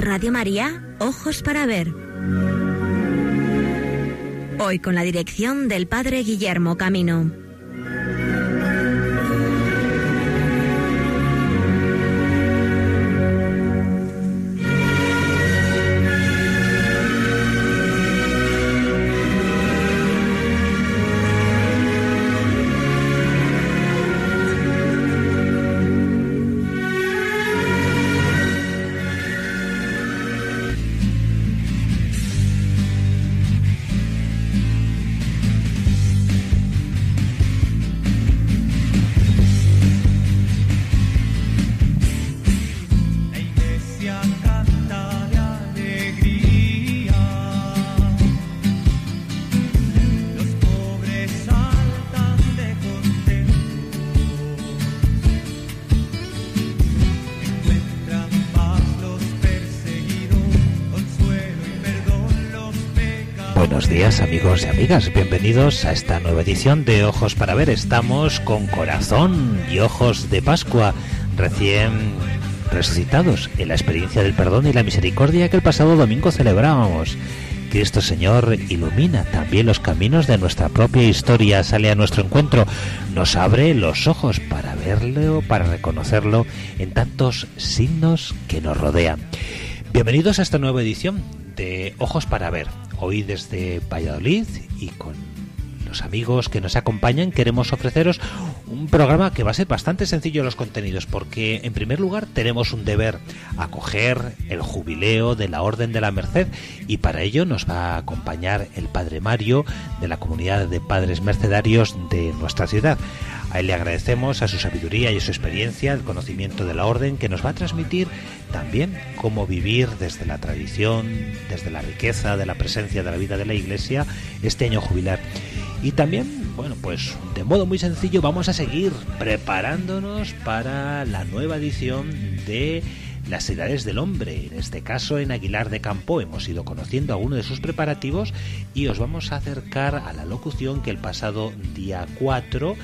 Radio María, Ojos para Ver. Hoy con la dirección del Padre Guillermo Camino. Amigos amigas, bienvenidos a esta nueva edición de Ojos para Ver. Estamos con corazón y ojos de Pascua recién resucitados en la experiencia del perdón y la misericordia que el pasado domingo celebrábamos. Cristo Señor ilumina también los caminos de nuestra propia historia, sale a nuestro encuentro, nos abre los ojos para verlo, para reconocerlo en tantos signos que nos rodean. Bienvenidos a esta nueva edición de Ojos para Ver Hoy desde Valladolid y con los amigos que nos acompañan queremos ofreceros un programa que va a ser bastante sencillo en los contenidos porque en primer lugar tenemos un deber acoger el jubileo de la Orden de la Merced y para ello nos va a acompañar el Padre Mario de la comunidad de padres mercedarios de nuestra ciudad. A él le agradecemos a su sabiduría y a su experiencia el conocimiento de la orden que nos va a transmitir también cómo vivir desde la tradición, desde la riqueza de la presencia de la vida de la Iglesia este año jubilar. Y también, bueno, pues de modo muy sencillo vamos a seguir preparándonos para la nueva edición de las edades del hombre. En este caso, en Aguilar de Campo hemos ido conociendo algunos de sus preparativos y os vamos a acercar a la locución que el pasado día 4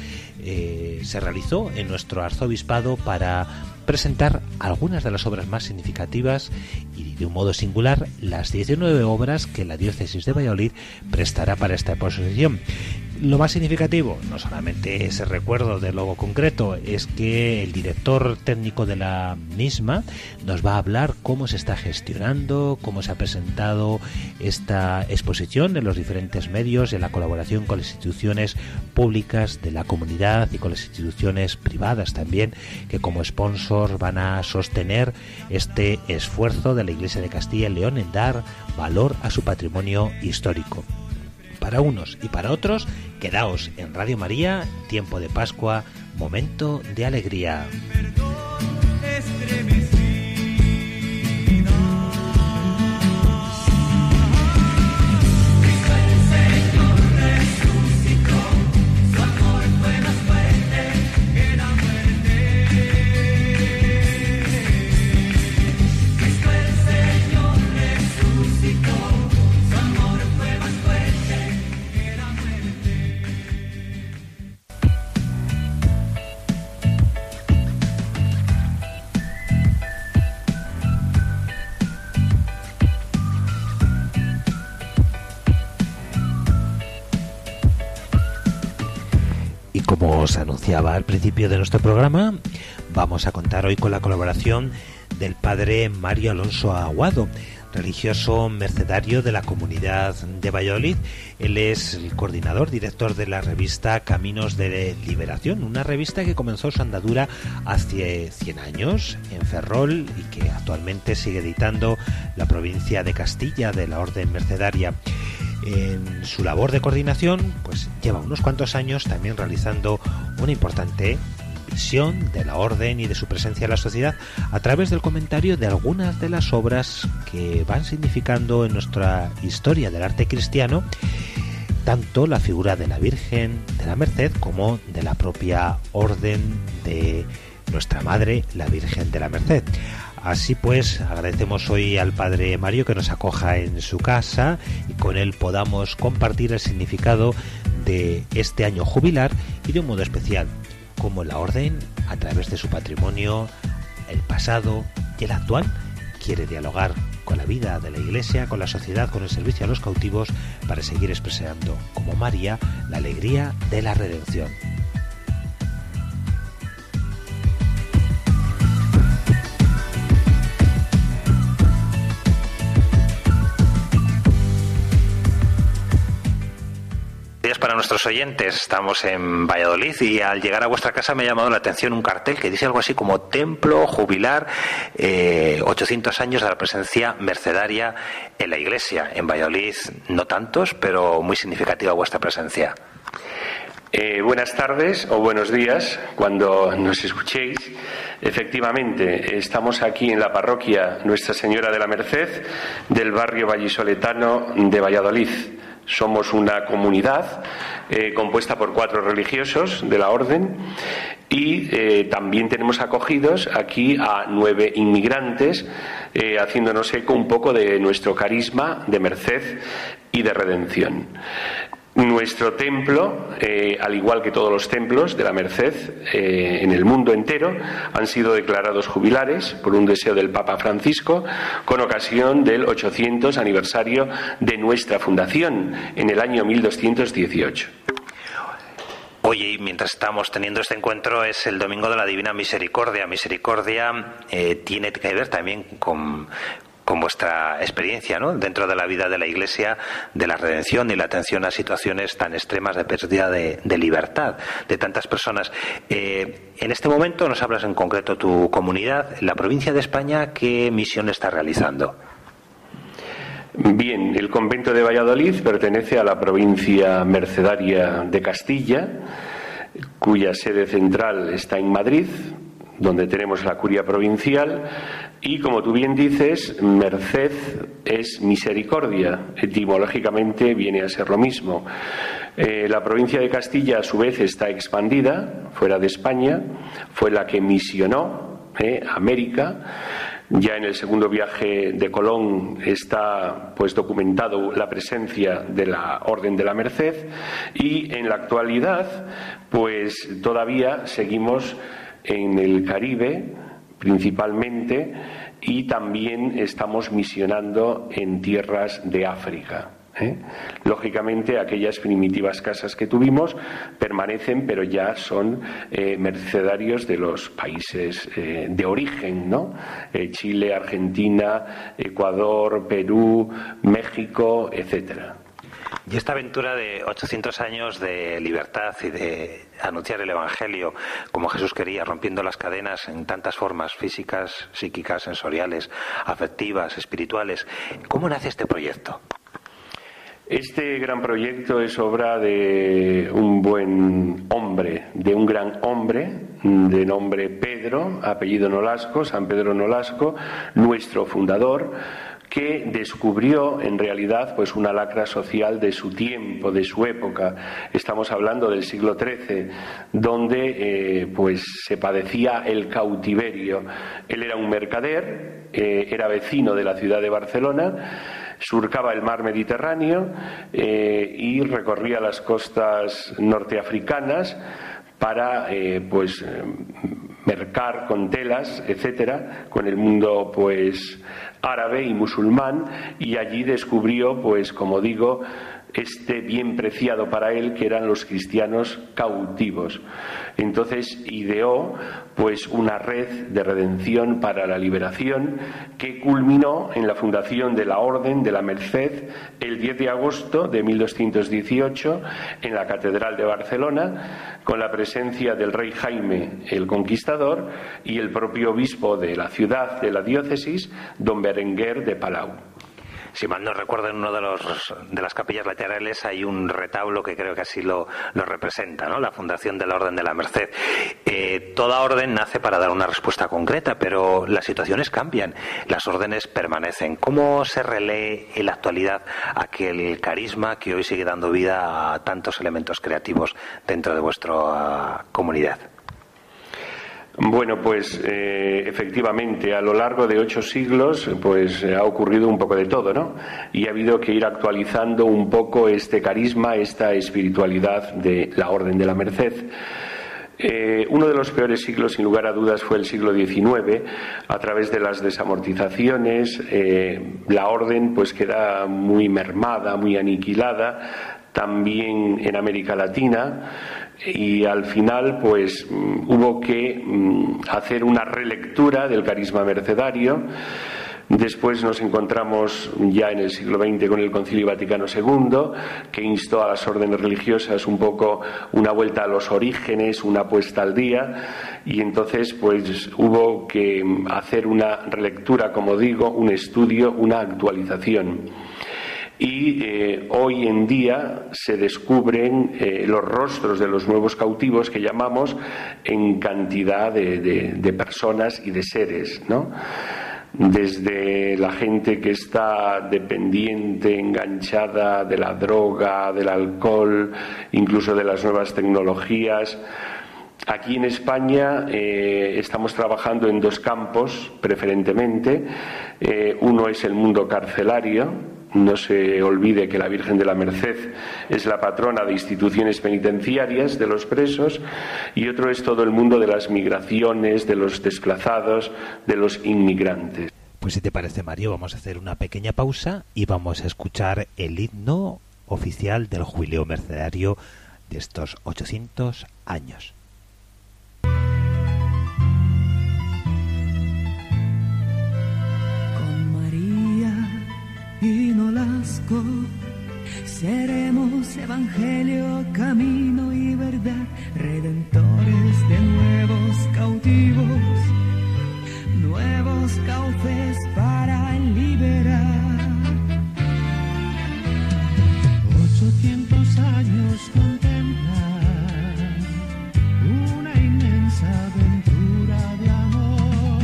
eh, se realizó en nuestro arzobispado para presentar algunas de las obras más significativas y de un modo singular las 19 obras que la diócesis de Valladolid prestará para esta exposición. Lo más significativo, no solamente ese recuerdo de lo concreto, es que el director técnico de la misma nos va a hablar cómo se está gestionando, cómo se ha presentado esta exposición en los diferentes medios, en la colaboración con las instituciones públicas de la comunidad y con las instituciones privadas también, que como sponsor van a sostener este esfuerzo de la Iglesia de Castilla y León en dar valor a su patrimonio histórico para unos y para otros, quedaos en Radio María, tiempo de Pascua, momento de alegría. Anunciaba al principio de nuestro programa, vamos a contar hoy con la colaboración del padre Mario Alonso Aguado, religioso mercedario de la comunidad de Valladolid. Él es el coordinador, director de la revista Caminos de Liberación, una revista que comenzó su andadura hace 100 años en Ferrol y que actualmente sigue editando la provincia de Castilla de la Orden Mercedaria en su labor de coordinación, pues lleva unos cuantos años también realizando una importante visión de la orden y de su presencia en la sociedad a través del comentario de algunas de las obras que van significando en nuestra historia del arte cristiano tanto la figura de la Virgen de la Merced como de la propia orden de nuestra Madre, la Virgen de la Merced. Así pues, agradecemos hoy al Padre Mario que nos acoja en su casa y con él podamos compartir el significado de este año jubilar y de un modo especial, como la Orden, a través de su patrimonio, el pasado y el actual, quiere dialogar con la vida de la Iglesia, con la sociedad, con el servicio a los cautivos, para seguir expresando, como María, la alegría de la redención. Nuestros oyentes. Estamos en Valladolid y al llegar a vuestra casa me ha llamado la atención un cartel que dice algo así como Templo Jubilar 800 eh, años de la presencia mercedaria en la iglesia. En Valladolid no tantos, pero muy significativa vuestra presencia. Eh, buenas tardes o buenos días cuando nos escuchéis. Efectivamente, estamos aquí en la parroquia Nuestra Señora de la Merced del barrio vallisoletano de Valladolid. Somos una comunidad eh, compuesta por cuatro religiosos de la orden y eh, también tenemos acogidos aquí a nueve inmigrantes, eh, haciéndonos eco un poco de nuestro carisma de merced y de redención. Nuestro templo, eh, al igual que todos los templos de la Merced eh, en el mundo entero, han sido declarados jubilares por un deseo del Papa Francisco con ocasión del 800 aniversario de nuestra fundación en el año 1218. Oye, mientras estamos teniendo este encuentro es el Domingo de la Divina Misericordia. Misericordia eh, tiene que ver también con, con vuestra experiencia ¿no? dentro de la vida de la Iglesia, de la redención y la atención a situaciones tan extremas de pérdida de, libertad de tantas personas. Eh, en este momento nos hablas en concreto tu comunidad, la provincia de España, ¿qué misión está realizando? Bien, el convento de Valladolid pertenece a la provincia mercedaria de Castilla, cuya sede central está en Madrid, donde tenemos la curia provincial y como tú bien dices, merced es misericordia, etimológicamente viene a ser lo mismo. Eh, la provincia de Castilla a su vez está expandida fuera de España, fue la que misionó eh, América. Ya en el segundo viaje de Colón está pues documentado la presencia de la Orden de la Merced y en la actualidad pues todavía seguimos en el Caribe principalmente y también estamos misionando en tierras de África. ¿eh? Lógicamente, aquellas primitivas casas que tuvimos permanecen, pero ya son eh, mercedarios de los países eh, de origen, ¿no? Chile, Argentina, Ecuador, Perú, México, etcétera. Y esta aventura de 800 años de libertad y de anunciar el Evangelio como Jesús quería, rompiendo las cadenas en tantas formas físicas, psíquicas, sensoriales, afectivas, espirituales, ¿cómo nace este proyecto? Este gran proyecto es obra de un buen hombre, de un gran hombre de nombre Pedro, apellido Nolasco, San Pedro Nolasco, nuestro fundador, que descubrió en realidad pues una lacra social de su tiempo, de su época. Estamos hablando del siglo XIII, donde eh, pues se padecía el cautiverio. Él era un mercader, eh, era vecino de la ciudad de Barcelona, surcaba el mar Mediterráneo eh, y recorría las costas norteafricanas para pues mercar con telas, etcétera, con el mundo pues árabe y musulmán y allí descubrió pues como digo este bien preciado para él que eran los cristianos cautivos. Entonces ideó pues una red de redención para la liberación que culminó en la fundación de la Orden de la Merced el 10 de agosto de 1218 en la Catedral de Barcelona con la presencia del rey Jaime el Conquistador y el propio obispo de la ciudad de la diócesis, don Berenguer de Palau si mal no recuerdo, en una de, de las capillas laterales hay un retablo que creo que así lo, representa, ¿no? La fundación de la Orden de la Merced. Eh, toda orden nace para dar una respuesta concreta, pero las situaciones cambian, las órdenes permanecen. ¿Cómo se relee en la actualidad aquel carisma que hoy sigue dando vida a tantos elementos creativos dentro de vuestra comunidad? Bueno, pues eh, efectivamente, a lo largo de ocho siglos, pues ha ocurrido un poco de todo, ¿no? Y ha habido que ir actualizando un poco este carisma, esta espiritualidad de la Orden de la Merced. Eh, uno de los peores siglos, sin lugar a dudas, fue el siglo XIX. A través de las desamortizaciones, eh, la orden pues queda muy mermada, muy aniquilada, también en América Latina. Y al final, pues mm, hubo que mm, hacer una relectura del carisma mercedario Después nos encontramos ya en el siglo XX con el Concilio Vaticano II, que instó a las órdenes religiosas un poco una vuelta a los orígenes, una puesta al día, y entonces pues hubo que hacer una relectura, como digo, un estudio, una actualización. Y eh, hoy en día se descubren eh, los rostros de los nuevos cautivos que llamamos en cantidad de, personas y de seres, ¿no? desde la gente que está dependiente, enganchada de la droga, del alcohol, incluso de las nuevas tecnologías. Aquí en España eh, estamos trabajando en dos campos preferentemente. Uno es el mundo carcelario, no se olvide que la Virgen de la Merced es la patrona de instituciones penitenciarias de los presos y otro es todo el mundo de las migraciones, de los desplazados, de los inmigrantes. Pues si te parece Mario, vamos a hacer una pequeña pausa y vamos a escuchar el himno oficial del jubileo mercedario de estos 800 años. Y Nolasco. Seremos evangelio, camino y verdad, redentores de nuevos cautivos, nuevos cauces para liberar. Ochocientos años contemplar una inmensa aventura de amor,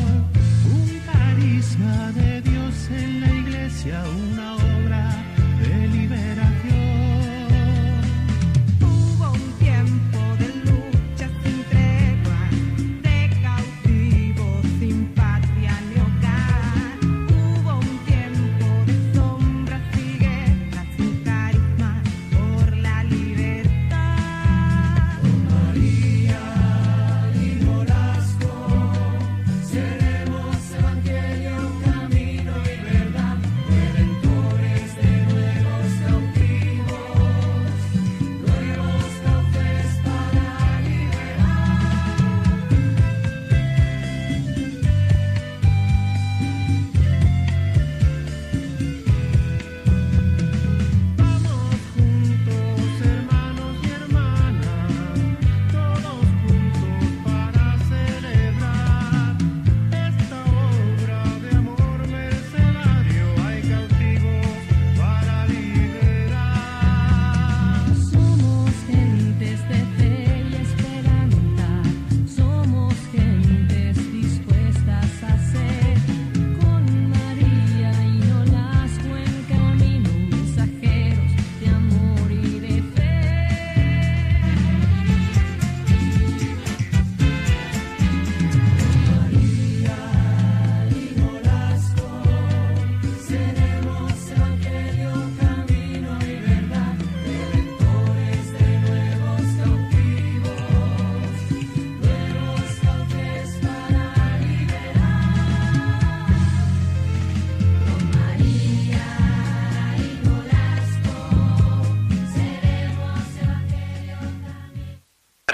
un carisma de Dios en la iglesia.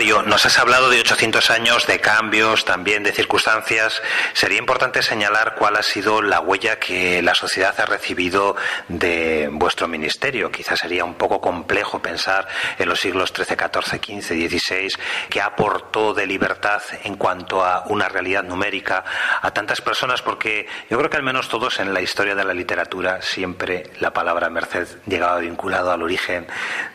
Nos has hablado de 800 años de cambios, también de circunstancias. Sería importante señalar cuál ha sido la huella que la sociedad ha recibido de vuestro ministerio. Quizás sería un poco complejo pensar en los siglos XIII, XIV, XV, XVI, qué aportó de libertad en cuanto a una realidad numérica a tantas personas, porque yo creo que al menos todos en la historia de la literatura siempre la palabra merced llegaba vinculado al origen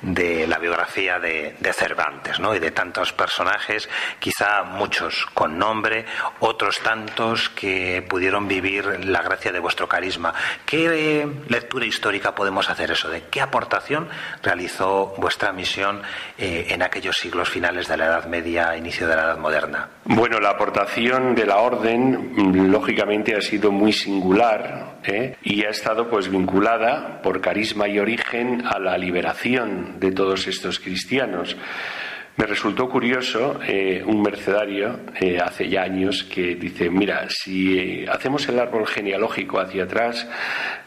de la biografía de, de Cervantes ¿no? y de tantas personajes, quizá muchos con nombre, otros tantos que pudieron vivir la gracia de vuestro carisma. ¿Qué lectura histórica podemos hacer eso? ¿De qué aportación realizó vuestra misión eh, en aquellos siglos finales de la Edad Media, inicio de la Edad Moderna? Bueno, la aportación de la orden, lógicamente, ha sido muy singular ¿eh? y ha estado pues vinculada por carisma y origen a la liberación de todos estos cristianos. Me resultó curioso eh, un mercedario eh, hace ya años que dice, mira, si eh, hacemos el árbol genealógico hacia atrás,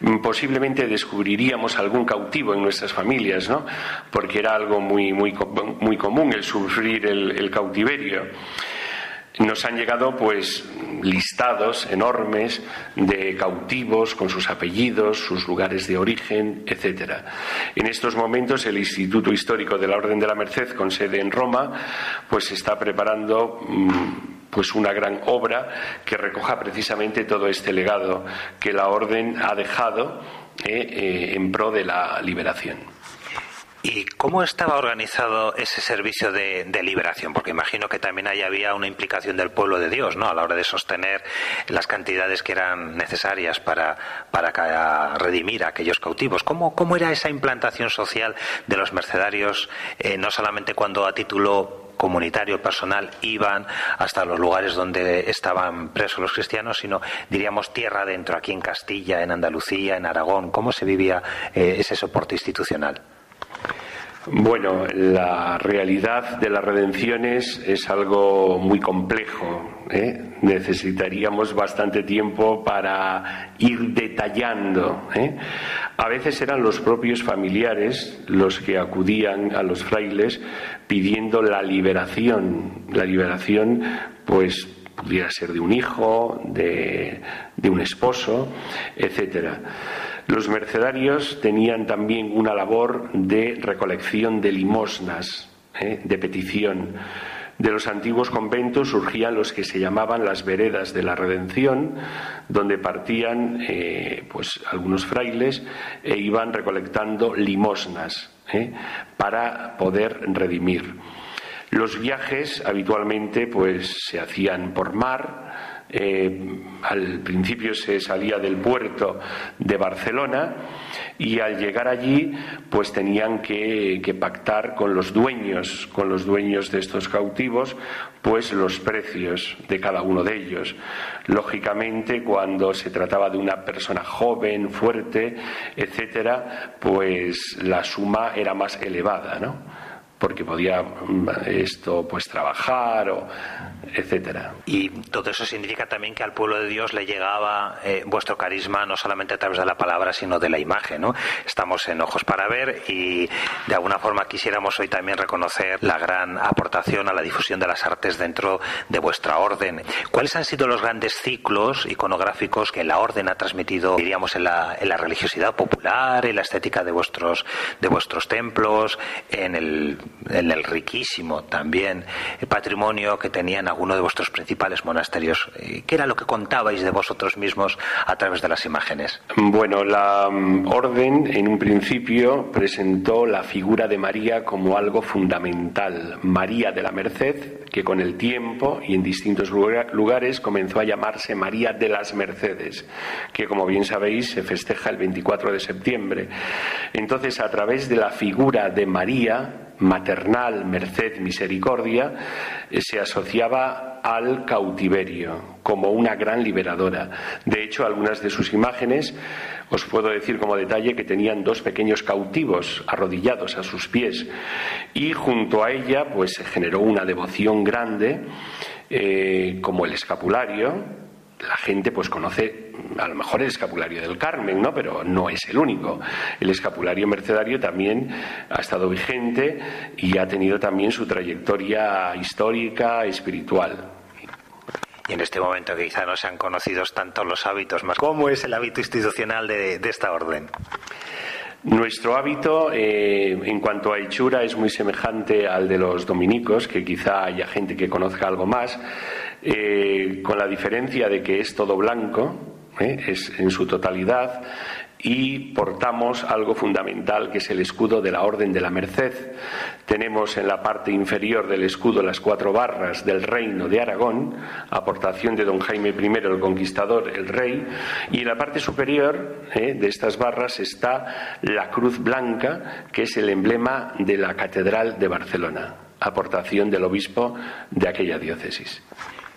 mm, posiblemente descubriríamos algún cautivo en nuestras familias, ¿no? Porque era algo muy, muy, muy común el sufrir el cautiverio nos han llegado pues listados enormes de cautivos con sus apellidos, sus lugares de origen, etcétera. En estos momentos el Instituto Histórico de la Orden de la Merced con sede en Roma pues está preparando mm, pues una gran obra que recoja precisamente todo este legado que la orden ha dejado eh, eh, en pro de la liberación. ¿Y cómo estaba organizado ese servicio de, liberación? Porque imagino que también ahí había una implicación del pueblo de Dios, ¿no? A la hora de sostener las cantidades que eran necesarias para, para redimir a aquellos cautivos. ¿Cómo, ¿Cómo era esa implantación social de los mercenarios, eh, no solamente cuando a título comunitario, personal, iban hasta los lugares donde estaban presos los cristianos, sino diríamos tierra adentro, aquí en Castilla, en Andalucía, en Aragón. ¿Cómo se vivía eh, ese soporte institucional? Bueno, la realidad de las redenciones es algo muy complejo. ¿eh? Necesitaríamos bastante tiempo para ir detallando. ¿eh? A veces eran los propios familiares los que acudían a los frailes pidiendo la liberación. La liberación, pues, pudiera ser de un hijo, de, de un esposo, etcétera. Los mercedarios tenían también una labor de recolección de limosnas, ¿eh? de petición. De los antiguos conventos surgían los que se llamaban las veredas de la redención, donde partían eh, pues algunos frailes e iban recolectando limosnas ¿eh? para poder redimir. Los viajes habitualmente pues se hacían por mar, eh, al principio se salía del puerto de Barcelona y al llegar allí pues tenían que, que, pactar con los dueños, con los dueños de estos cautivos, pues los precios de cada uno de ellos. Lógicamente, cuando se trataba de una persona joven, fuerte, etcétera, pues la suma era más elevada, ¿no? Porque podía mm, esto pues trabajar o etcétera. Y todo eso significa también que al pueblo de Dios le llegaba eh, vuestro carisma no solamente a través de la palabra, sino de la imagen, ¿no? Estamos en ojos para ver y de alguna forma quisiéramos hoy también reconocer la gran aportación a la difusión de las artes dentro de vuestra orden. ¿Cuáles han sido los grandes ciclos iconográficos que la orden ha transmitido, diríamos, en la, en la religiosidad popular, en la estética de vuestros de vuestros templos, en el en el riquísimo también patrimonio que tenían algunos de vuestros principales monasterios. Eh, ¿Qué era lo que contabais de vosotros mismos a través de las imágenes? Bueno, la mm, orden en un principio presentó la figura de María como algo fundamental. María de la Merced, que con el tiempo y en distintos lugares comenzó a llamarse María de las Mercedes, que como bien sabéis se festeja el 24 de septiembre. Entonces, a través de la figura de María, maternal merced misericordia eh, se asociaba al cautiverio como una gran liberadora. De hecho, algunas de sus imágenes os puedo decir como detalle que tenían dos pequeños cautivos arrodillados a sus pies y junto a ella pues se generó una devoción grande eh, como el escapulario la gente pues conoce a lo mejor el escapulario del Carmen, ¿no? Pero no es el único. El escapulario mercedario también ha estado vigente y ha tenido también su trayectoria histórica, espiritual. Y en este momento quizá no se han conocido tanto los hábitos más. ¿Cómo es el hábito institucional de, esta orden? Nuestro hábito eh, en cuanto a hechura es muy semejante al de los dominicos, que quizá haya gente que conozca algo más, eh, con la diferencia de que es todo blanco, ¿eh? es en su totalidad, y portamos algo fundamental que es el escudo de la Orden de la Merced. Tenemos en la parte inferior del escudo las cuatro barras del Reino de Aragón, aportación de don Jaime I el Conquistador, el Rey, y en la parte superior ¿eh? de estas barras está la cruz blanca, que es el emblema de la Catedral de Barcelona, aportación del obispo de aquella diócesis.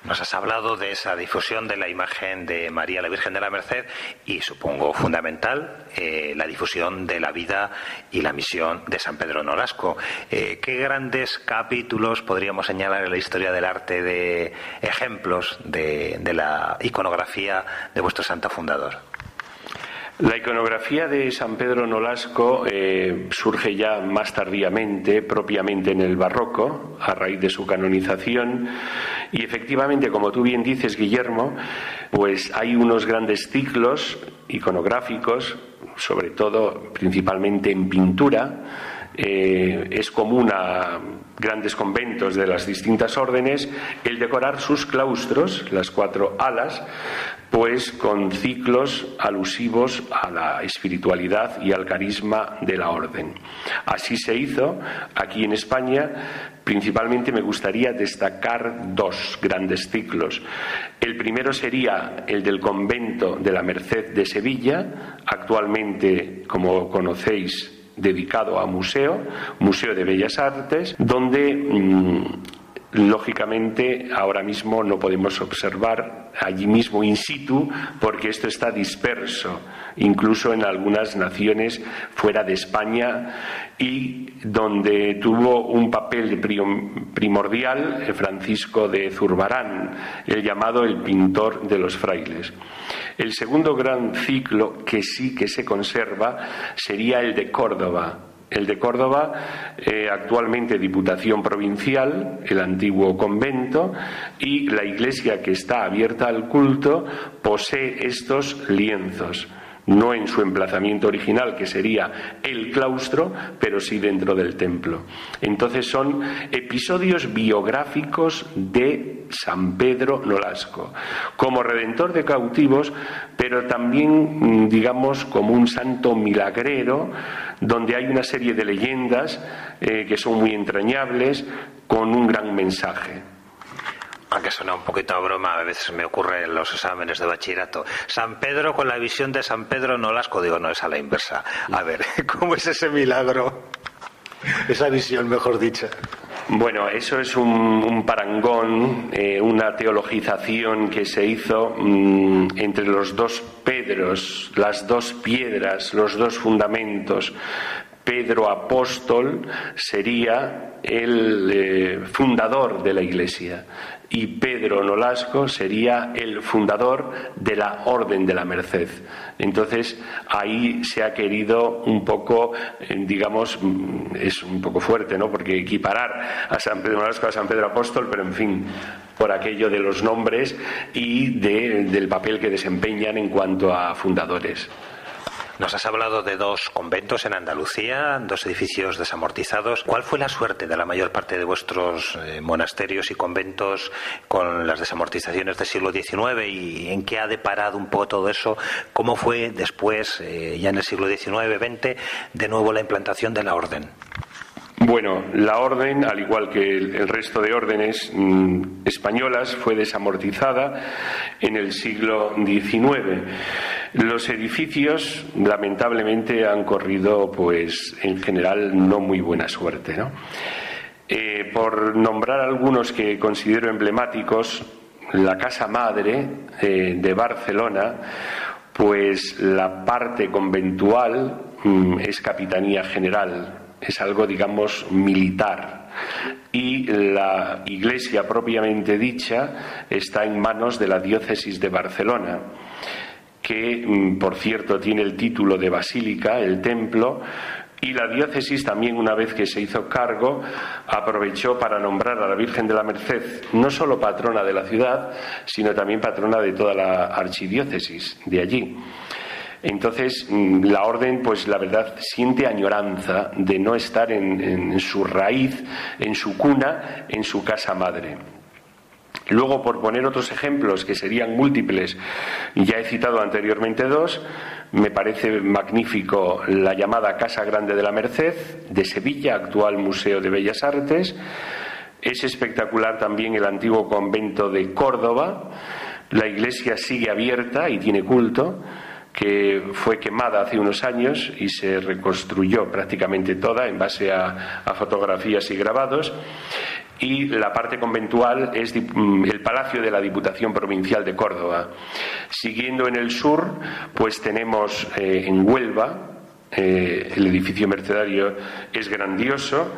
Nos has hablado de esa difusión de la imagen de María la Virgen de la Merced y supongo fundamental eh, la difusión de la vida y la misión de San Pedro Nolasco. Eh, ¿Qué grandes capítulos podríamos señalar en la historia del arte de ejemplos de, de la iconografía de vuestro santo fundador? La iconografía de San Pedro Nolasco eh, surge ya más tardíamente, propiamente en el barroco, a raíz de su canonización, y efectivamente, como tú bien dices, Guillermo, pues hay unos grandes ciclos iconográficos, sobre todo, principalmente en pintura, eh, es común a grandes conventos de las distintas órdenes el decorar sus claustros, las cuatro alas, pues con ciclos alusivos a la espiritualidad y al carisma de la orden. Así se hizo aquí en España. Principalmente me gustaría destacar dos grandes ciclos. El primero sería el del convento de la Merced de Sevilla, actualmente, como conocéis, dedicado a museo, Museo de Bellas Artes, donde mm, Lógicamente, ahora mismo no podemos observar allí mismo in situ porque esto está disperso, incluso en algunas naciones fuera de España y donde tuvo un papel primordial Francisco de Zurbarán, el llamado el pintor de los frailes. El segundo gran ciclo que sí que se conserva sería el de Córdoba, el de Córdoba, eh, actualmente Diputación Provincial, el antiguo convento, y la iglesia que está abierta al culto posee estos lienzos no en su emplazamiento original, que sería el claustro, pero sí dentro del templo. Entonces son episodios biográficos de San Pedro Nolasco, como redentor de cautivos, pero también, mm, digamos, como un santo milagrero, donde hay una serie de leyendas eh, que son muy entrañables, con un gran mensaje aunque suena un poquito a broma, a veces me ocurre en los exámenes de bachillerato. San Pedro con la visión de San Pedro Nolasco, digo, no es a la inversa. A ver, ¿cómo es ese milagro? Esa visión, mejor dicha. Bueno, eso es un, parangón, eh, una teologización que se hizo mm, entre los dos Pedros, las dos piedras, los dos fundamentos. Pedro apóstol sería el eh, fundador de la Iglesia y Pedro Nolasco sería el fundador de la Orden de la Merced. Entonces ahí se ha querido un poco, eh, digamos, mm, es un poco fuerte, ¿no? Porque equiparar a San Pedro Nolasco a San Pedro Apóstol, pero en fin, por aquello de los nombres y del papel que desempeñan en cuanto a fundadores. Nos has hablado de dos conventos en Andalucía, dos edificios desamortizados. ¿Cuál fue la suerte de la mayor parte de vuestros eh, monasterios y conventos con las desamortizaciones del siglo XIX y en qué ha deparado un poco todo eso? ¿Cómo fue después, eh, ya en el siglo XIX-XX, de nuevo la implantación de la orden? Bueno, la orden, al igual que el, resto de órdenes mm, españolas, fue desamortizada en el siglo XIX. Los edificios, lamentablemente, han corrido, pues, en general, no muy buena suerte. Eh, por nombrar algunos que considero emblemáticos, la Casa Madre eh, de Barcelona, pues la parte conventual mm, es Capitanía General es algo, digamos, militar. Y la iglesia propiamente dicha está en manos de la diócesis de Barcelona, que, mm, por cierto, tiene el título de basílica, el templo, y la diócesis también, una vez que se hizo cargo, aprovechó para nombrar a la Virgen de la Merced no solo patrona de la ciudad, sino también patrona de toda la archidiócesis de allí. Entonces, mm, la orden, pues la verdad, siente añoranza de no estar en, su raíz, en su cuna, en su casa madre. Luego, por poner otros ejemplos que serían múltiples, ya he citado anteriormente dos, me parece magnífico la llamada Casa Grande de la Merced de Sevilla, actual Museo de Bellas Artes. Es espectacular también el antiguo convento de Córdoba. La iglesia sigue abierta y tiene culto que fue quemada hace unos años y se reconstruyó prácticamente toda en base a, fotografías y grabados. Y la parte conventual es mm, el Palacio de la Diputación Provincial de Córdoba. Siguiendo en el sur, pues tenemos eh, en Huelva, eh, el edificio mercedario es grandioso,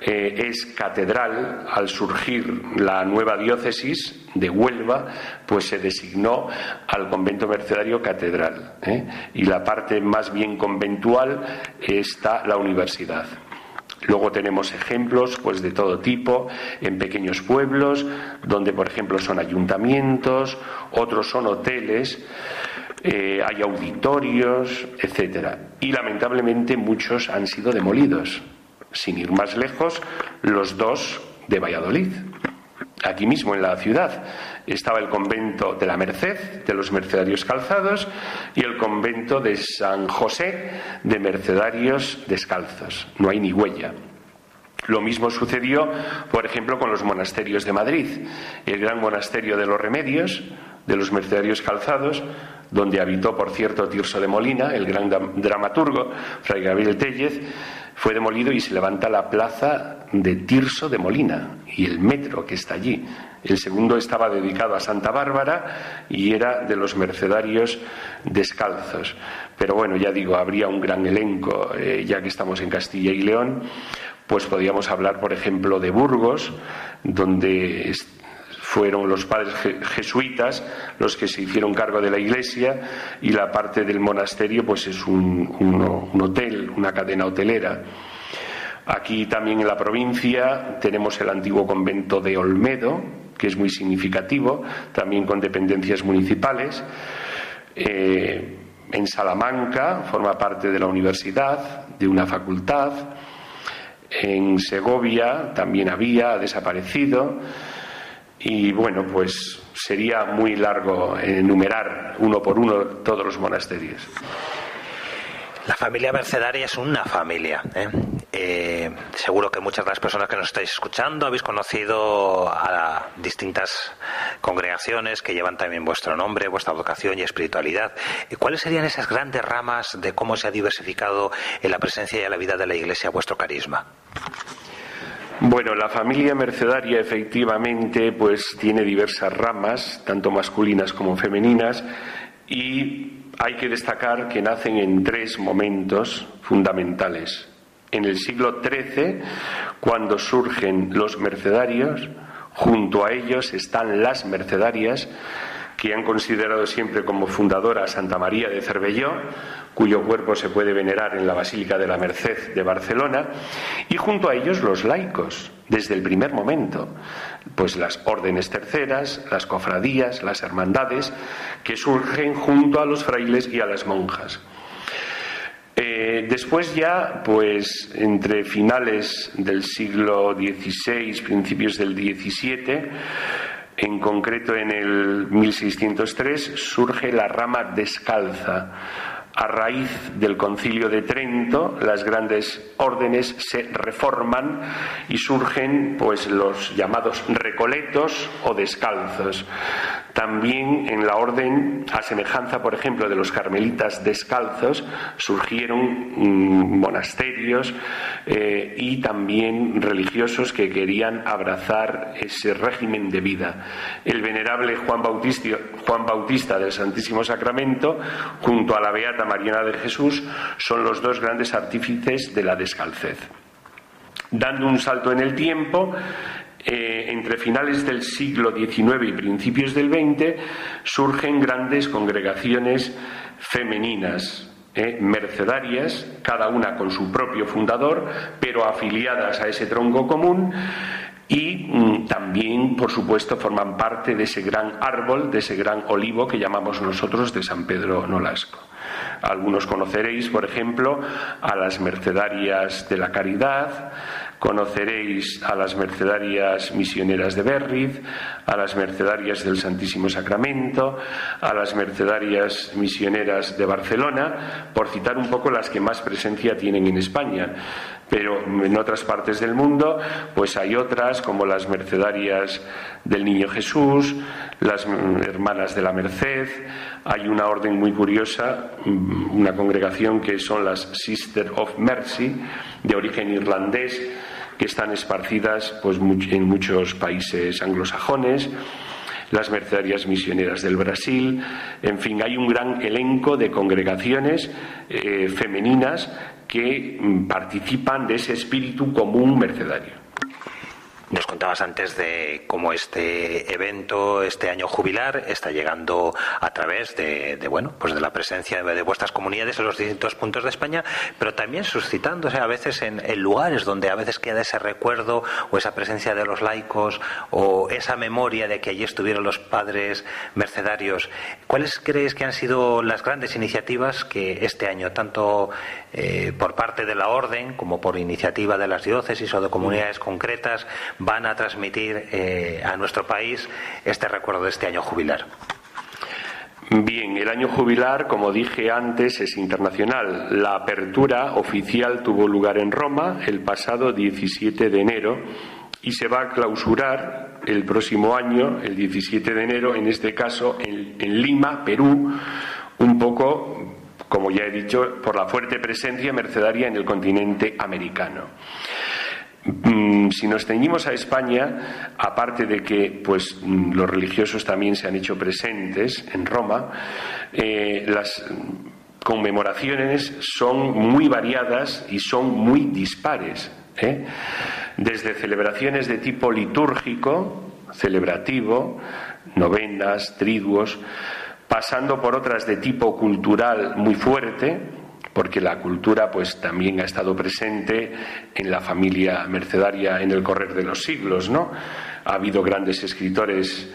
eh, es catedral. Al surgir la nueva diócesis de Huelva, pues se designó al convento mercedario catedral. Y la parte más bien conventual está la universidad. Luego tenemos ejemplos pues de todo tipo en pequeños pueblos donde por ejemplo son ayuntamientos, otros son hoteles, eh, hay auditorios, etcétera. Y lamentablemente muchos han sido demolidos. Sin ir más lejos, los dos de Valladolid, aquí mismo en la ciudad. Estaba el convento de la Merced, de los Mercedarios Calzados, y el convento de San José, de Mercedarios Descalzos. No hay ni huella. Lo mismo sucedió, por ejemplo, con los monasterios de Madrid. El gran monasterio de los Remedios, de los Mercedarios Calzados, donde habitó, por cierto, Tirso de Molina, el gran dramaturgo, Fray Gabriel Tellez, fue demolido y se levanta la plaza de Tirso de Molina y el metro que está allí. El segundo estaba dedicado a Santa Bárbara y era de los mercedarios descalzos. Pero bueno, ya digo, habría un gran elenco, eh, ya que estamos en Castilla y León, pues podríamos hablar, por ejemplo, de Burgos, donde fueron los padres jesuitas los que se hicieron cargo de la iglesia y la parte del monasterio pues es un, hotel, una cadena hotelera. Aquí también en la provincia tenemos el antiguo convento de Olmedo, que es muy significativo, también con dependencias municipales. Eh, en Salamanca forma parte de la universidad, de una facultad. En Segovia también había, ha desaparecido. Y bueno, pues sería muy largo enumerar uno por uno todos los monasterios. La familia mercedaria es una familia. ¿eh? Eh, seguro que muchas de las personas que nos estáis escuchando habéis conocido a distintas congregaciones que llevan también vuestro nombre, vuestra vocación y espiritualidad. ¿Cuáles serían esas grandes ramas de cómo se ha diversificado en la presencia y en la vida de la Iglesia vuestro carisma? Bueno, la familia mercedaria efectivamente pues tiene diversas ramas, tanto masculinas como femeninas, y hay que destacar que nacen en tres momentos fundamentales. En el siglo XIII, cuando surgen los mercedarios, junto a ellos están las mercedarias, que han considerado siempre como fundadora a Santa María de Cervelló, cuyo cuerpo se puede venerar en la Basílica de la Merced de Barcelona, y junto a ellos los laicos, desde el primer momento, pues las órdenes terceras, las cofradías, las hermandades, que surgen junto a los frailes y a las monjas. Eh, después ya, pues entre finales del siglo XVI, principios del XVII, en concreto, en el 1603 surge la rama descalza. A raíz del concilio de Trento, las grandes órdenes se reforman y surgen pues los llamados recoletos o descalzos. También en la orden, a semejanza, por ejemplo, de los carmelitas descalzos, surgieron mm, monasterios eh, y también religiosos que querían abrazar ese régimen de vida. El venerable Juan Bautista, Juan Bautista del Santísimo Sacramento, junto a la Beata Mariana de Jesús, son los dos grandes artífices de la descalcez. Dando un salto en el tiempo, eh, entre finales del siglo XIX y principios del XX surgen grandes congregaciones femeninas, eh, mercedarias, cada una con su propio fundador, pero afiliadas a ese tronco común y mm, también, por supuesto, forman parte de ese gran árbol, de ese gran olivo que llamamos nosotros de San Pedro Nolasco. Algunos conoceréis, por ejemplo, a las mercedarias de la caridad, Conoceréis a las mercedarias misioneras de Berriz, a las mercedarias del Santísimo Sacramento, a las mercedarias misioneras de Barcelona, por citar un poco las que más presencia tienen en España. Pero en otras partes del mundo, pues hay otras como las mercedarias del Niño Jesús, las hermanas de la Merced, hay una orden muy curiosa, una congregación que son las Sister of Mercy, de origen irlandés, que están esparcidas pues, en muchos países anglosajones las mercedarias misioneras del Brasil, en fin, hay un gran elenco de congregaciones eh, femeninas que mm, participan de ese espíritu común mercedario. Nos contabas antes de cómo este evento, este año jubilar, está llegando a través de, bueno, pues de la presencia de vuestras comunidades en los distintos puntos de España, pero también suscitándose a veces en, lugares donde a veces queda ese recuerdo o esa presencia de los laicos o esa memoria de que allí estuvieron los padres mercedarios. ¿Cuáles crees que han sido las grandes iniciativas que este año, tanto eh, por parte de la Orden como por iniciativa de las diócesis o de comunidades concretas, van a transmitir eh, a nuestro país este recuerdo de este año jubilar? Bien, el año jubilar, como dije antes, es internacional. La apertura oficial tuvo lugar en Roma el pasado 17 de enero y se va a clausurar el próximo año, el 17 de enero, en este caso en, en Lima, Perú, un poco, como ya he dicho, por la fuerte presencia mercedaria en el continente americano. Mm, si nos ceñimos a España, aparte de que pues, mm, los religiosos también se han hecho presentes en Roma, eh, las conmemoraciones son muy variadas y son muy dispares. ¿eh? Desde celebraciones de tipo litúrgico, celebrativo, novenas, triduos, pasando por otras de tipo cultural muy fuerte, porque la cultura pues también ha estado presente en la familia mercedaria en el correr de los siglos, ¿no? Ha habido grandes escritores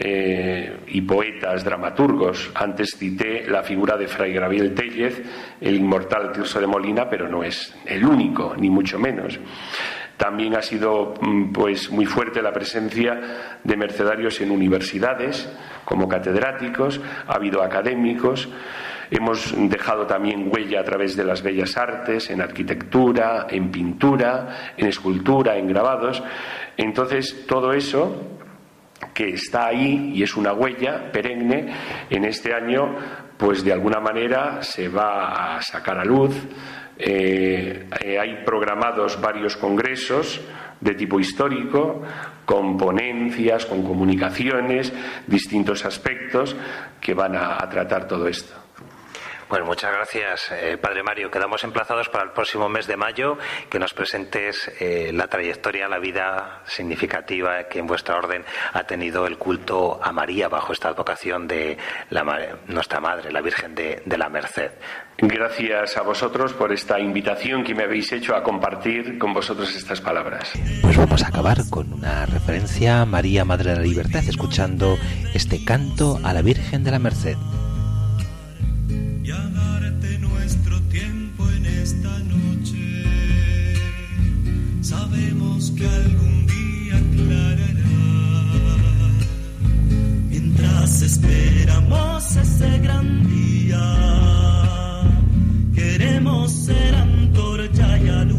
eh, y poetas, dramaturgos. Antes cité la figura de Fray Gabriel Tellez, el inmortal Tirso de Molina, pero no es el único, ni mucho menos. También ha sido mm, pues muy fuerte la presencia de mercedarios en universidades como catedráticos, ha habido académicos. Hemos dejado también huella a través de las bellas artes, en arquitectura, en pintura, en escultura, en grabados. Entonces, todo eso que está ahí y es una huella perenne, en este año, pues de alguna manera se va a sacar a luz. Eh, eh, hay programados varios congresos de tipo histórico, con ponencias, con comunicaciones, distintos aspectos que van a tratar todo esto. Bueno, muchas gracias, eh, Padre Mario. Quedamos emplazados para el próximo mes de mayo que nos presentes eh, la trayectoria, la vida significativa que en vuestra orden ha tenido el culto a María bajo esta advocación de nuestra Madre, la Virgen de, de la Merced. Gracias a vosotros por esta invitación que me habéis hecho a compartir con vosotros estas palabras. Pues vamos a acabar con una referencia a María, Madre de la Libertad, escuchando este canto a la Virgen de la Merced. Sabemos que algún día aclarará. Mientras esperamos ese gran día, queremos ser antorcha y.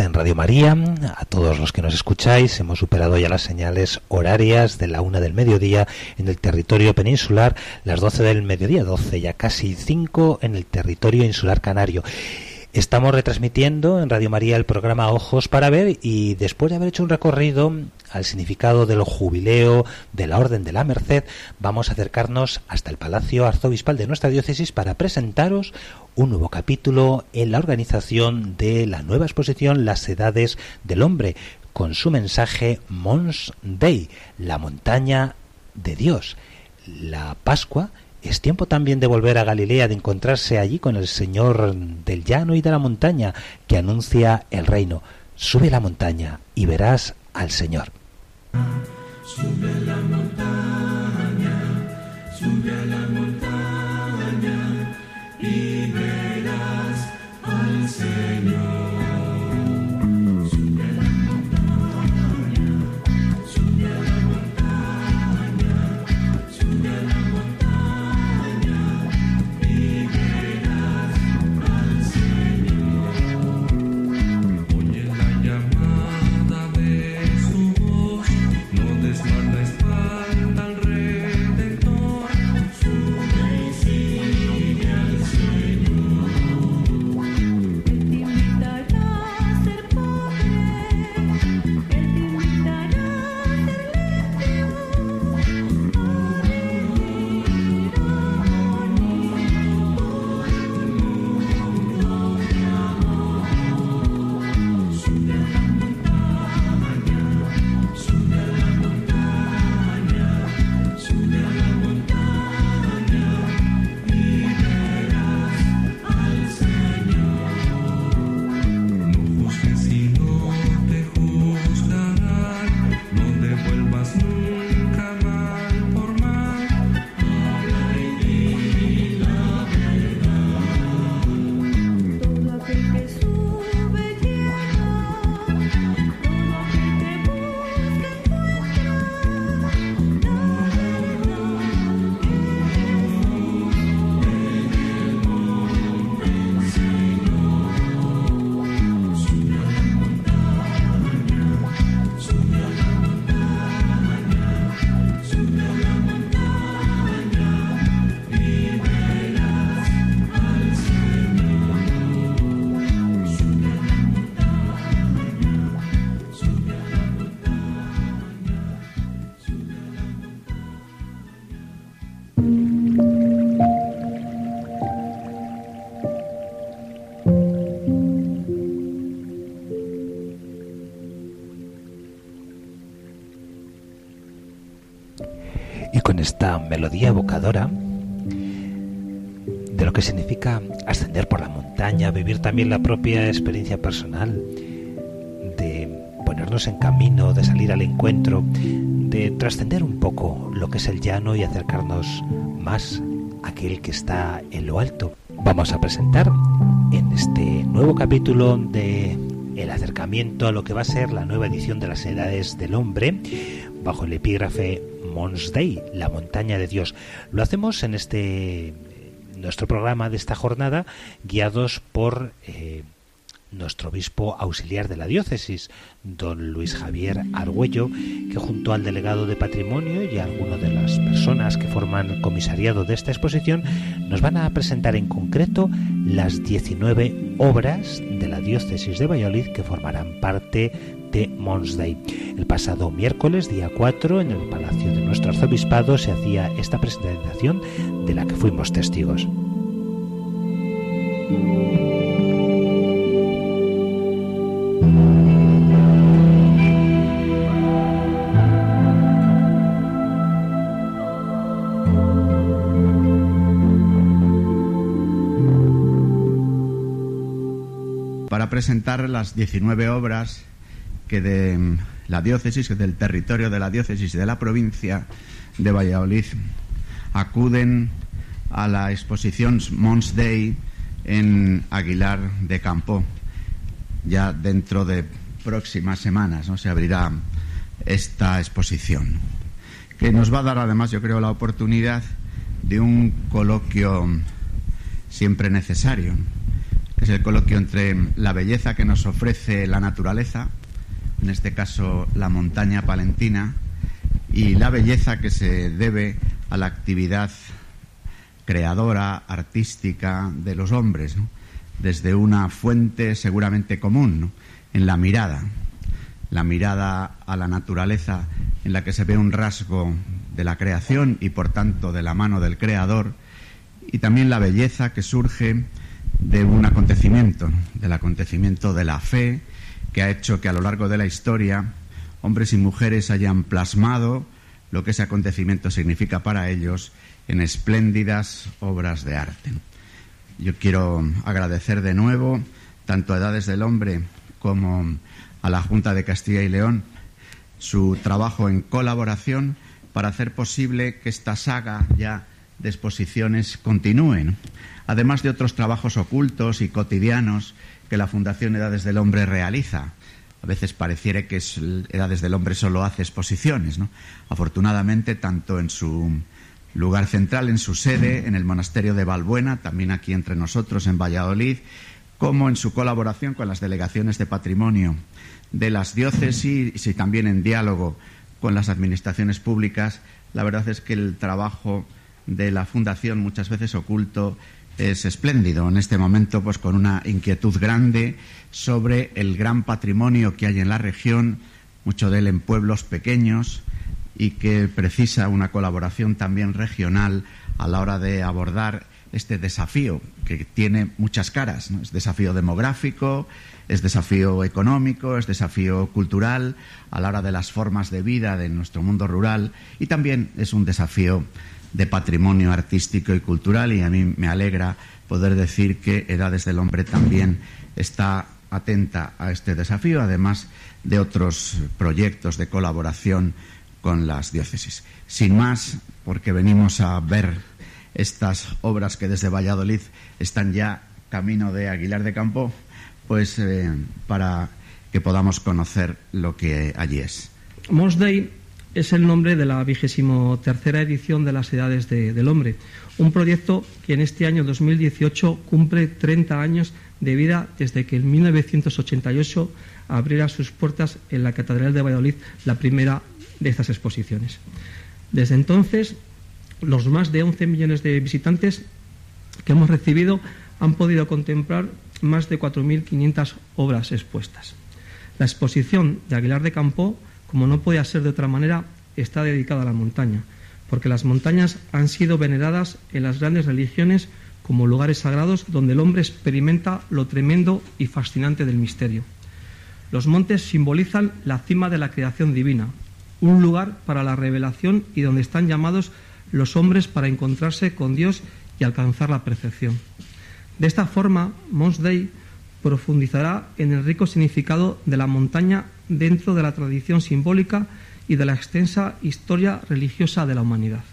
en Radio María. A todos los que nos escucháis, hemos superado ya las señales horarias de la una del mediodía en el territorio peninsular, las doce del mediodía, doce ya casi cinco en el territorio insular canario. Estamos retransmitiendo en Radio María el programa Ojos para Ver y después de haber hecho un recorrido al significado del jubileo de la Orden de la Merced, vamos a acercarnos hasta el Palacio Arzobispal de nuestra diócesis para presentaros un nuevo capítulo en la organización de la nueva exposición Las Edades del Hombre, con su mensaje Mons Dei, la montaña de Dios. La Pascua es tiempo también de volver a Galilea, de encontrarse allí con el Señor del llano y de la montaña que anuncia el reino. Sube la montaña y verás al Señor. Sube la montaña, de lo que significa ascender por la montaña, vivir también la propia experiencia personal, de ponernos en camino, de salir al encuentro, de trascender un poco lo que es el llano y acercarnos más a aquel que está en lo alto. Vamos a presentar en este nuevo capítulo de el acercamiento a lo que va a ser la nueva edición de las Edades del Hombre, bajo el epígrafe Mons Dei, la montaña de Dios. Lo hacemos en este nuestro programa de esta jornada, guiados por eh, nuestro obispo auxiliar de la diócesis, don Luis Javier Argüello, que junto al delegado de patrimonio y a algunas de las personas que forman el comisariado de esta exposición, nos van a presentar en concreto las 19 obras de la diócesis de Valladolid que formarán parte de Mons Dei. El pasado miércoles, día 4, en el Palacio de nuestro Arzobispado se hacía esta presentación de la que fuimos testigos. para presentar las 19 obras que de la diócesis, que del territorio de la diócesis y de la provincia de Valladolid acuden a la exposición Mons Day en Aguilar de Campo. Ya dentro de próximas semanas ¿no? se abrirá esta exposición, que nos va a dar además, yo creo, la oportunidad de un coloquio siempre necesario, que es el coloquio entre la belleza que nos ofrece la naturaleza, en este caso la montaña palentina, y la belleza que se debe a la actividad creadora, artística de los hombres, desde una fuente seguramente común, en la mirada, la mirada a la naturaleza en la que se ve un rasgo de la creación y por tanto de la mano del creador, y también la belleza que surge de un acontecimiento, del acontecimiento de la fe, que ha hecho que a lo largo de la historia hombres y mujeres hayan plasmado lo que ese acontecimiento significa para ellos en espléndidas obras de arte. Yo quiero agradecer de nuevo tanto a Edades del Hombre como a la Junta de Castilla y León su trabajo en colaboración para hacer posible que esta saga ya de exposiciones continúe, ¿no? además de otros trabajos ocultos y cotidianos que la Fundación Edades del Hombre realiza. A veces pareciera que es, Edades del Hombre solo hace exposiciones. ¿no? Afortunadamente, tanto en su lugar central, en su sede, en el monasterio de Valbuena, también aquí entre nosotros en Valladolid, como en su colaboración con las delegaciones de patrimonio de las diócesis y también en diálogo con las administraciones públicas, la verdad es que el trabajo de la Fundación, muchas veces oculto, es espléndido. En este momento, pues con una inquietud grande sobre el gran patrimonio que hay en la región, mucho de él en pueblos pequeños, y que precisa una colaboración también regional a la hora de abordar este desafío que tiene muchas caras. Es desafío demográfico, es desafío económico, es desafío cultural a la hora de las formas de vida de nuestro mundo rural y también es un desafío de patrimonio artístico y cultural y a mí me alegra poder decir que Edades del Hombre también está atenta a este desafío, además de otros proyectos de colaboración con las diócesis. Sin más, porque venimos a ver estas obras que desde Valladolid están ya camino de Aguilar de Campo, pues eh, para que podamos conocer lo que allí es. Es el nombre de la vigésimo tercera edición de las Edades de, del Hombre, un proyecto que en este año 2018 cumple 30 años de vida desde que en 1988 abriera sus puertas en la Catedral de Valladolid la primera de estas exposiciones. Desde entonces, los más de 11 millones de visitantes que hemos recibido han podido contemplar más de 4.500 obras expuestas. La exposición de Aguilar de Campo, como no podía ser de otra manera, está dedicada a la montaña, porque las montañas han sido veneradas en las grandes religiones como lugares sagrados donde el hombre experimenta lo tremendo y fascinante del misterio. Los montes simbolizan la cima de la creación divina, un lugar para la revelación y donde están llamados los hombres para encontrarse con Dios y alcanzar la perfección. De esta forma, Mons Dei profundizará en el rico significado de la montaña dentro de la tradición simbólica y de la extensa historia religiosa de la humanidad.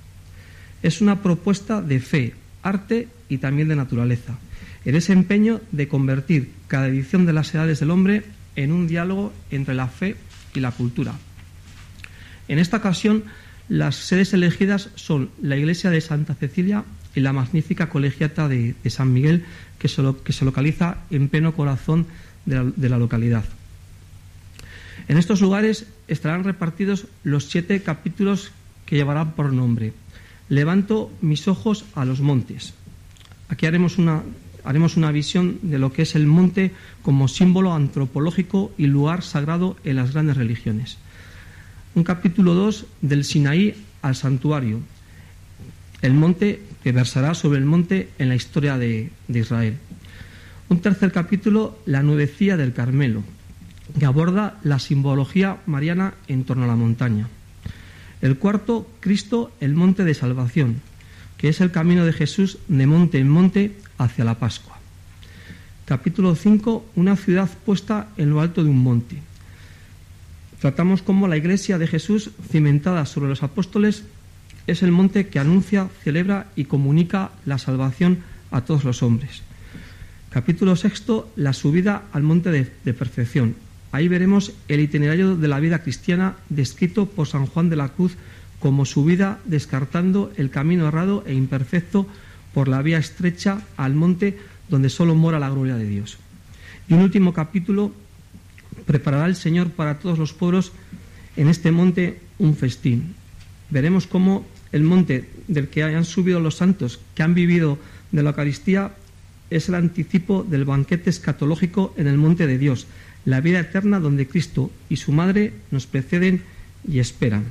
Es una propuesta de fe, arte y también de naturaleza, en ese empeño de convertir cada edición de las edades del hombre en un diálogo entre la fe y la cultura. En esta ocasión, las sedes elegidas son la iglesia de Santa Cecilia y la magnífica colegiata de, San Miguel, que se, localiza en pleno corazón de la localidad. En estos lugares estarán repartidos los siete capítulos que llevarán por nombre. Levanto mis ojos a los montes. Aquí haremos una, haremos una visión de lo que es el monte como símbolo antropológico y lugar sagrado en las grandes religiones. Un capítulo 2 del Sinaí al santuario. El monte que versará sobre el monte en la historia de, de Israel. Un tercer capítulo, la nubecía del Carmelo, que aborda la simbología mariana en torno a la montaña. El cuarto, Cristo, el monte de salvación, que es el camino de Jesús de monte en monte hacia la Pascua. Capítulo 5, una ciudad puesta en lo alto de un monte. Tratamos cómo la iglesia de Jesús, cimentada sobre los apóstoles, es el monte que anuncia, celebra y comunica la salvación a todos los hombres. Capítulo sexto, la subida al monte de perfección. Ahí veremos el itinerario de la vida cristiana descrito por San Juan de la Cruz como subida descartando el camino errado e imperfecto por la vía estrecha al monte donde solo mora la gloria de Dios. Y un último capítulo, preparará el Señor para todos los pueblos en este monte un festín. Veremos cómo el monte del que hayan subido los santos que han vivido de la Eucaristía es el anticipo del banquete escatológico en el monte de Dios, la vida eterna donde Cristo y su Madre nos preceden y esperan.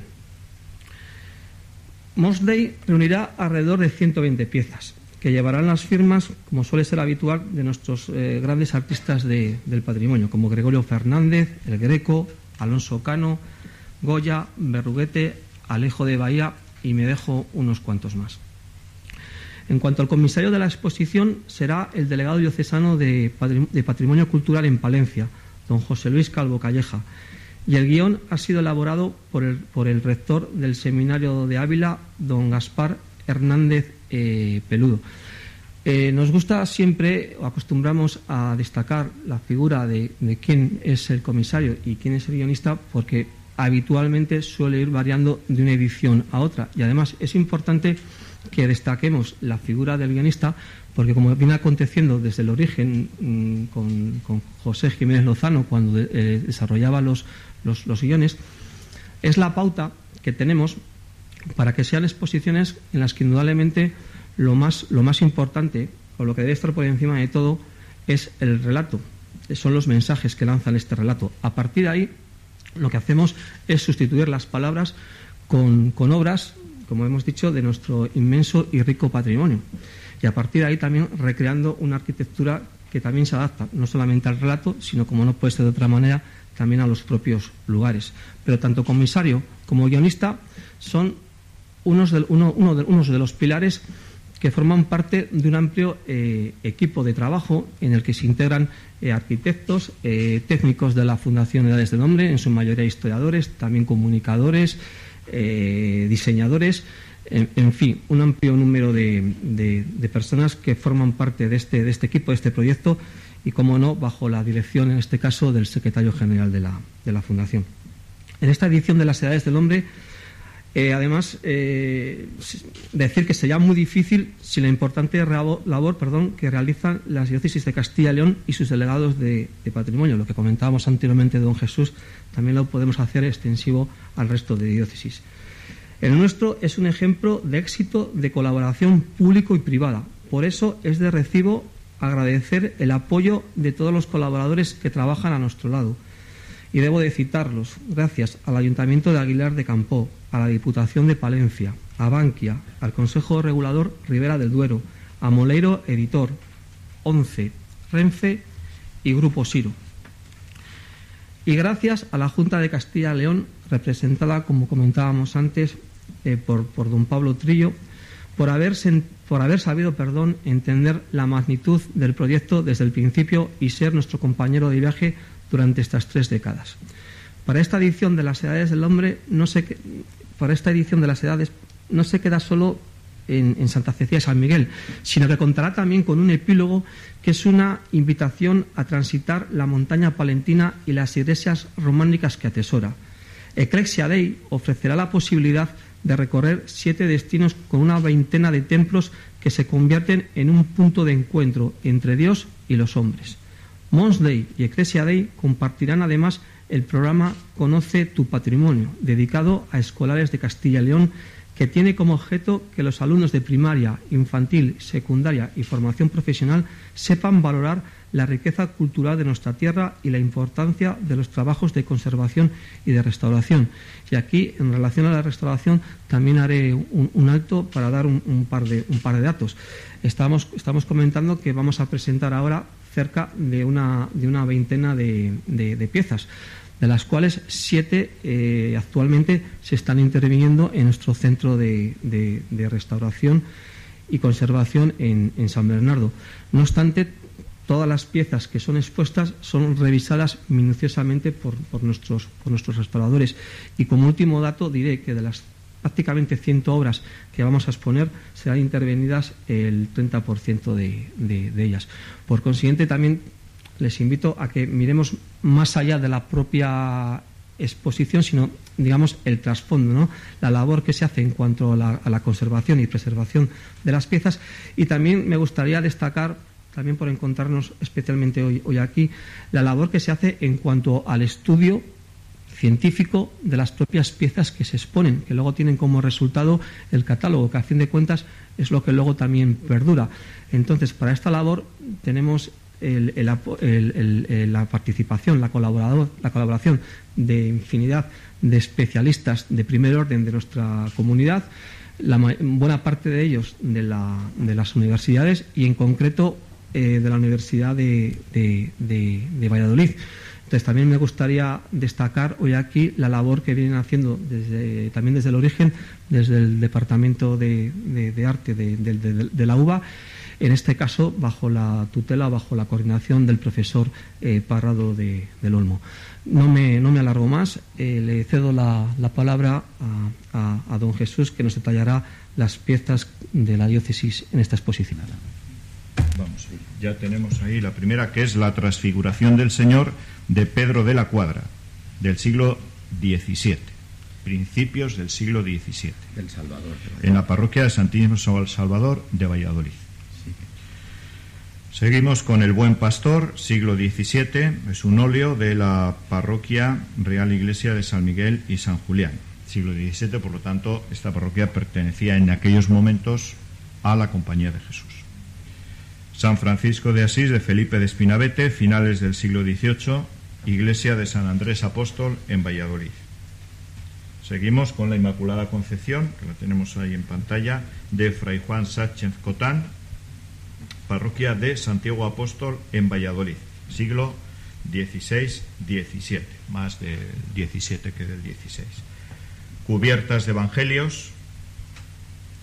Mos Dei reunirá alrededor de 120 piezas, que llevarán las firmas, como suele ser habitual, de nuestros eh, grandes artistas de- del patrimonio, como Gregorio Fernández, El Greco, Alonso Cano, Goya, Berruguete, Alejo de Bahía y me dejo unos cuantos más. En cuanto al comisario de la exposición, será el delegado diocesano de Patrimonio Cultural en Palencia, don José Luis Calvo Calleja. Y el guion ha sido elaborado por el, por el rector del Seminario de Ávila, don Gaspar Hernández eh, Peludo. Eh, nos gusta siempre, o acostumbramos a destacar la figura de, de quién es el comisario y quién es el guionista, porque habitualmente suele ir variando de una edición a otra. Y además es importante que destaquemos la figura del guionista, porque como viene aconteciendo desde el origen mm, con, José Jiménez Lozano, cuando eh, desarrollaba los, los, los guiones, es la pauta que tenemos para que sean exposiciones en las que indudablemente lo más, lo más importante, o lo que debe estar por encima de todo, es el relato, son los mensajes que lanzan este relato. A partir de ahí, lo que hacemos es sustituir las palabras con, con obras, como hemos dicho, de nuestro inmenso y rico patrimonio. Y a partir de ahí también recreando una arquitectura que también se adapta, no solamente al relato, sino como no puede ser de otra manera, también a los propios lugares. Pero tanto comisario como guionista son unos de, uno, de, unos de los pilares que forman parte de un amplio eh, equipo de trabajo en el que se integran eh, arquitectos, eh, técnicos de la Fundación Edades del Hombre, en su mayoría historiadores, también comunicadores, diseñadores, en, fin, un amplio número de, de, personas que forman parte de este, de este equipo, de este proyecto, y, como no, bajo la dirección, en este caso, del secretario general de la, de la Fundación. En esta edición de las Edades del Hombre, eh, además, eh, decir que sería muy difícil si la importante labor, labor perdón, que realizan las diócesis de Castilla y León y sus delegados de, de, patrimonio. Lo que comentábamos anteriormente de don Jesús, también lo podemos hacer extensivo al resto de diócesis. El nuestro es un ejemplo de éxito de colaboración público y privada. Por eso es de recibo agradecer el apoyo de todos los colaboradores que trabajan a nuestro lado. Y debo de citarlos, gracias al Ayuntamiento de Aguilar de Campó, a la Diputación de Palencia, a Bankia, al Consejo Regulador Rivera del Duero, a Moleiro Editor, ONCE, Renfe y Grupo Siro. Y gracias a la Junta de Castilla y León, representada, como comentábamos antes, eh, por, por don Pablo Trillo, por haber, por haber sabido perdón, entender la magnitud del proyecto desde el principio y ser nuestro compañero de viaje durante estas tres décadas. Para esta edición de las edades del hombre no se, para esta edición de las edades no se queda solo en, en Santa Cecilia de San Miguel, sino que contará también con un epílogo que es una invitación a transitar la montaña palentina y las iglesias románicas que atesora. Eclexia Dei ofrecerá la posibilidad de recorrer siete destinos con una veintena de templos que se convierten en un punto de encuentro entre Dios y los hombres. Mons Dei y Ecclesia Dei compartirán además el programa Conoce tu patrimonio, dedicado a escolares de Castilla y León, que tiene como objeto que los alumnos de primaria, infantil, secundaria y formación profesional sepan valorar la riqueza cultural de nuestra tierra y la importancia de los trabajos de conservación y de restauración. Y aquí, en relación a la restauración, también haré un, alto para dar un, par de, un par de datos. Estamos, estamos comentando que vamos a presentar ahora cerca de una, de una veintena de, de- de piezas, de las cuales siete eh, actualmente se están interviniendo en nuestro centro de, de- de restauración y conservación en, en San Bernardo. No obstante, todas las piezas que son expuestas son revisadas minuciosamente por, por nuestros, por nuestros restauradores. Y como último dato diré que de las prácticamente 100 obras que vamos a exponer serán intervenidas el 30% de, de- de ellas. Por consiguiente, también les invito a que miremos más allá de la propia exposición, sino, digamos, el trasfondo, ¿no? la labor que se hace en cuanto a la, a la conservación y preservación de las piezas. Y también me gustaría destacar, también por encontrarnos especialmente hoy, hoy aquí, la labor que se hace en cuanto al estudio científico de las propias piezas que se exponen, que luego tienen como resultado el catálogo, que a fin de cuentas es lo que luego también perdura. Entonces, para esta labor tenemos el- el el- la participación, la, la colaboración de infinidad de especialistas de primer orden de nuestra comunidad, la buena parte de ellos de, la- de las universidades y en concreto eh, de la Universidad de, de- de- Valladolid. Entonces también me gustaría destacar hoy aquí la labor que vienen haciendo desde, también desde el origen, desde el Departamento de, Arte de la UBA, en este caso bajo la tutela, bajo la coordinación del profesor eh, Parrado de, del Olmo. No me, no me alargo más, eh, le cedo la, la palabra a, a- a don Jesús que nos detallará las piezas de la diócesis en esta exposición. Vamos, ya tenemos ahí la primera, que es la transfiguración del Señor de Pedro de la Cuadra, del siglo XVII, principios del siglo XVII, del Salvador. en la parroquia de Santísimo Salvador de Valladolid. Seguimos con el Buen Pastor, siglo XVII, es un óleo de la parroquia Real Iglesia de San Miguel y San Julián, siglo XVII, por lo tanto, esta parroquia pertenecía en aquellos momentos a la Compañía de Jesús. San Francisco de Asís de Felipe de Espinavete, finales del siglo XVIII, iglesia de San Andrés Apóstol en Valladolid. Seguimos con la Inmaculada Concepción, que la tenemos ahí en pantalla, de Fray Juan Sánchez Cotán, parroquia de Santiago Apóstol en Valladolid, siglo XVI-XVII, más del XVII que del XVI. Cubiertas de evangelios,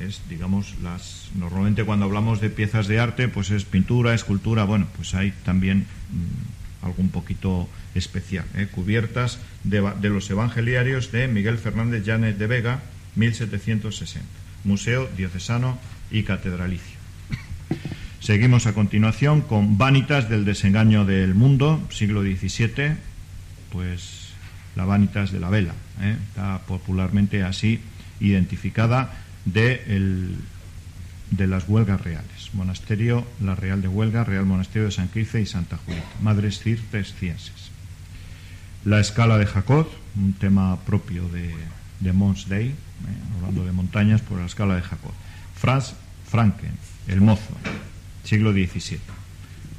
es digamos las normalmente cuando hablamos de piezas de arte pues es pintura escultura bueno pues hay también mm, algo un poquito especial ¿eh? cubiertas de los evangeliarios de Miguel Fernández Llanes de Vega 1760 Museo Diocesano y Catedralicio seguimos a continuación con Vanitas del desengaño del mundo siglo XVII pues la Vanitas de la vela ¿eh? está popularmente así identificada de, el- de las huelgas reales. Monasterio La Real de Huelga, Real Monasterio de San Crife y Santa Julita. Madres Cistercienses. La escala de Jacob, un tema propio de, de Mons Dei, ¿eh? hablando de montañas por la escala de Jacob. Franz Franken, El Mozo, siglo XVII.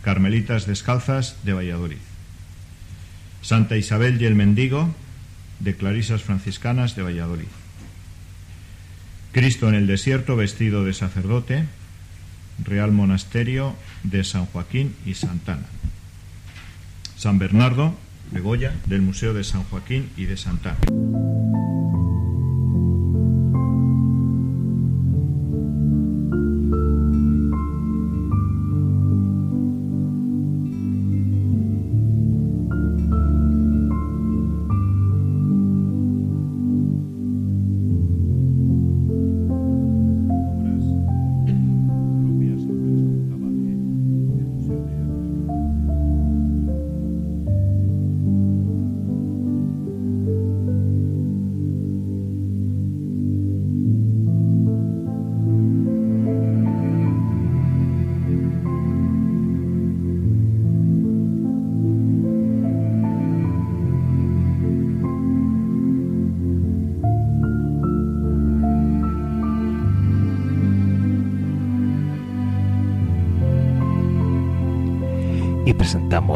Carmelitas Descalzas de Valladolid. Santa Isabel y el Mendigo, de Clarisas Franciscanas de Valladolid. Cristo en el desierto vestido de sacerdote, Real Monasterio de San Joaquín y Santana. San Bernardo, de Goya del Museo de San Joaquín y de Santana.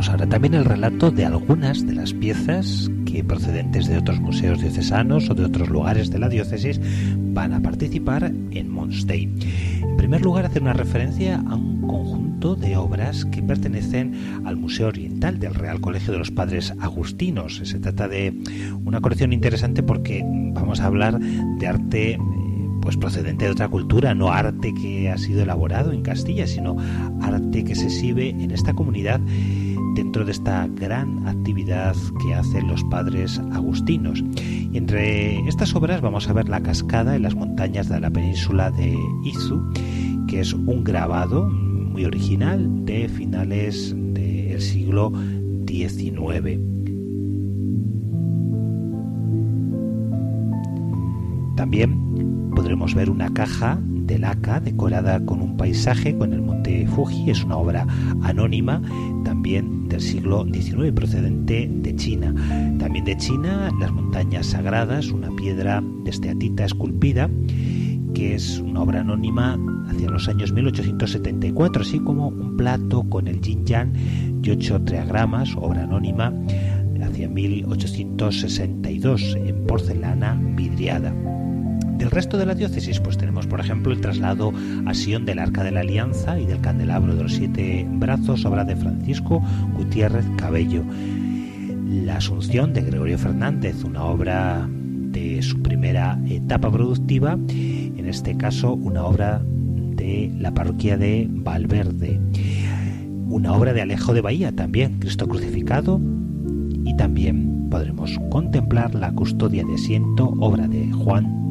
Presentamos ahora también el relato de algunas de las piezas que procedentes de otros museos diocesanos o de otros lugares de la diócesis van a participar en Monstey. En primer lugar, hacer una referencia a un conjunto de obras que pertenecen al Museo Oriental del Real Colegio de los Padres Agustinos. Se trata de una colección interesante porque vamos a hablar de arte pues procedente de otra cultura, no arte que ha sido elaborado en Castilla, sino arte que se exhibe en esta comunidad dentro de esta gran actividad que hacen los padres agustinos. Y entre estas obras vamos a ver la cascada en las montañas de la península de Izu, que es un grabado muy original de finales del siglo XIX. También podremos ver una caja de laca decorada con un paisaje con el monte Fuji. Es una obra anónima también del siglo XIX procedente de China. También de China las montañas sagradas, una piedra de esteatita esculpida que es una obra anónima hacia los años 1874, así como un plato con el yin yang y ocho triagramas, obra anónima hacia 1862 en porcelana vidriada. Del resto de la diócesis, pues tenemos, por ejemplo, el traslado a Sion del Arca de la Alianza y del Candelabro de los Siete Brazos, obra de Francisco Gutiérrez Cabello. La Asunción de Gregorio Fernández, una obra de su primera etapa productiva, en este caso una obra de la parroquia de Valverde. Una obra de Alejo de Bahía también, Cristo crucificado, y también podremos contemplar la custodia de asiento, obra de Juan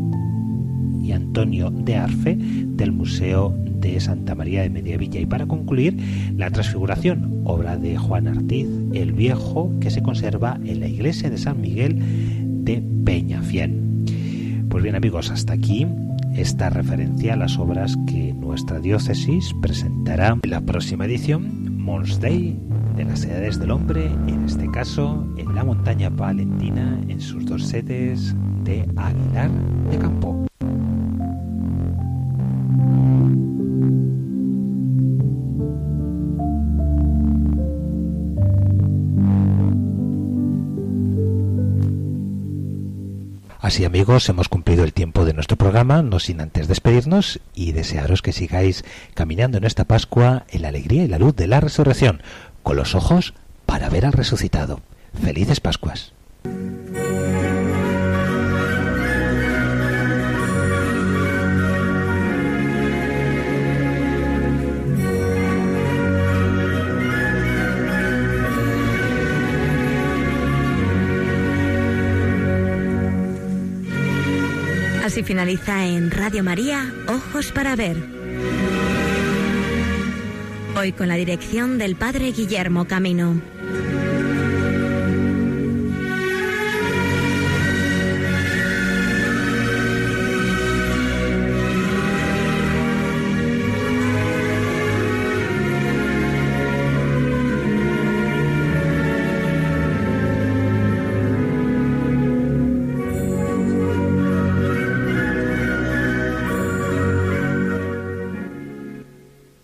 y Antonio de Arfe del Museo de Santa María de Mediavilla. Y para concluir, la Transfiguración, obra de Juan Artiz el Viejo, que se conserva en la iglesia de San Miguel de Peñafiel. Pues bien amigos, hasta aquí esta referencia a las obras que nuestra diócesis presentará en la próxima edición, Mons Day, de las edades del hombre, en este caso en la montaña palentina, en sus dos sedes de Aguilar de Campo. Así amigos, hemos cumplido el tiempo de nuestro programa, no sin antes despedirnos y desearos que sigáis caminando en esta Pascua en la alegría y la luz de la resurrección, con los ojos para ver al resucitado. Felices Pascuas. Así finaliza en Radio María Ojos para Ver. Hoy con la dirección del Padre Guillermo Camino.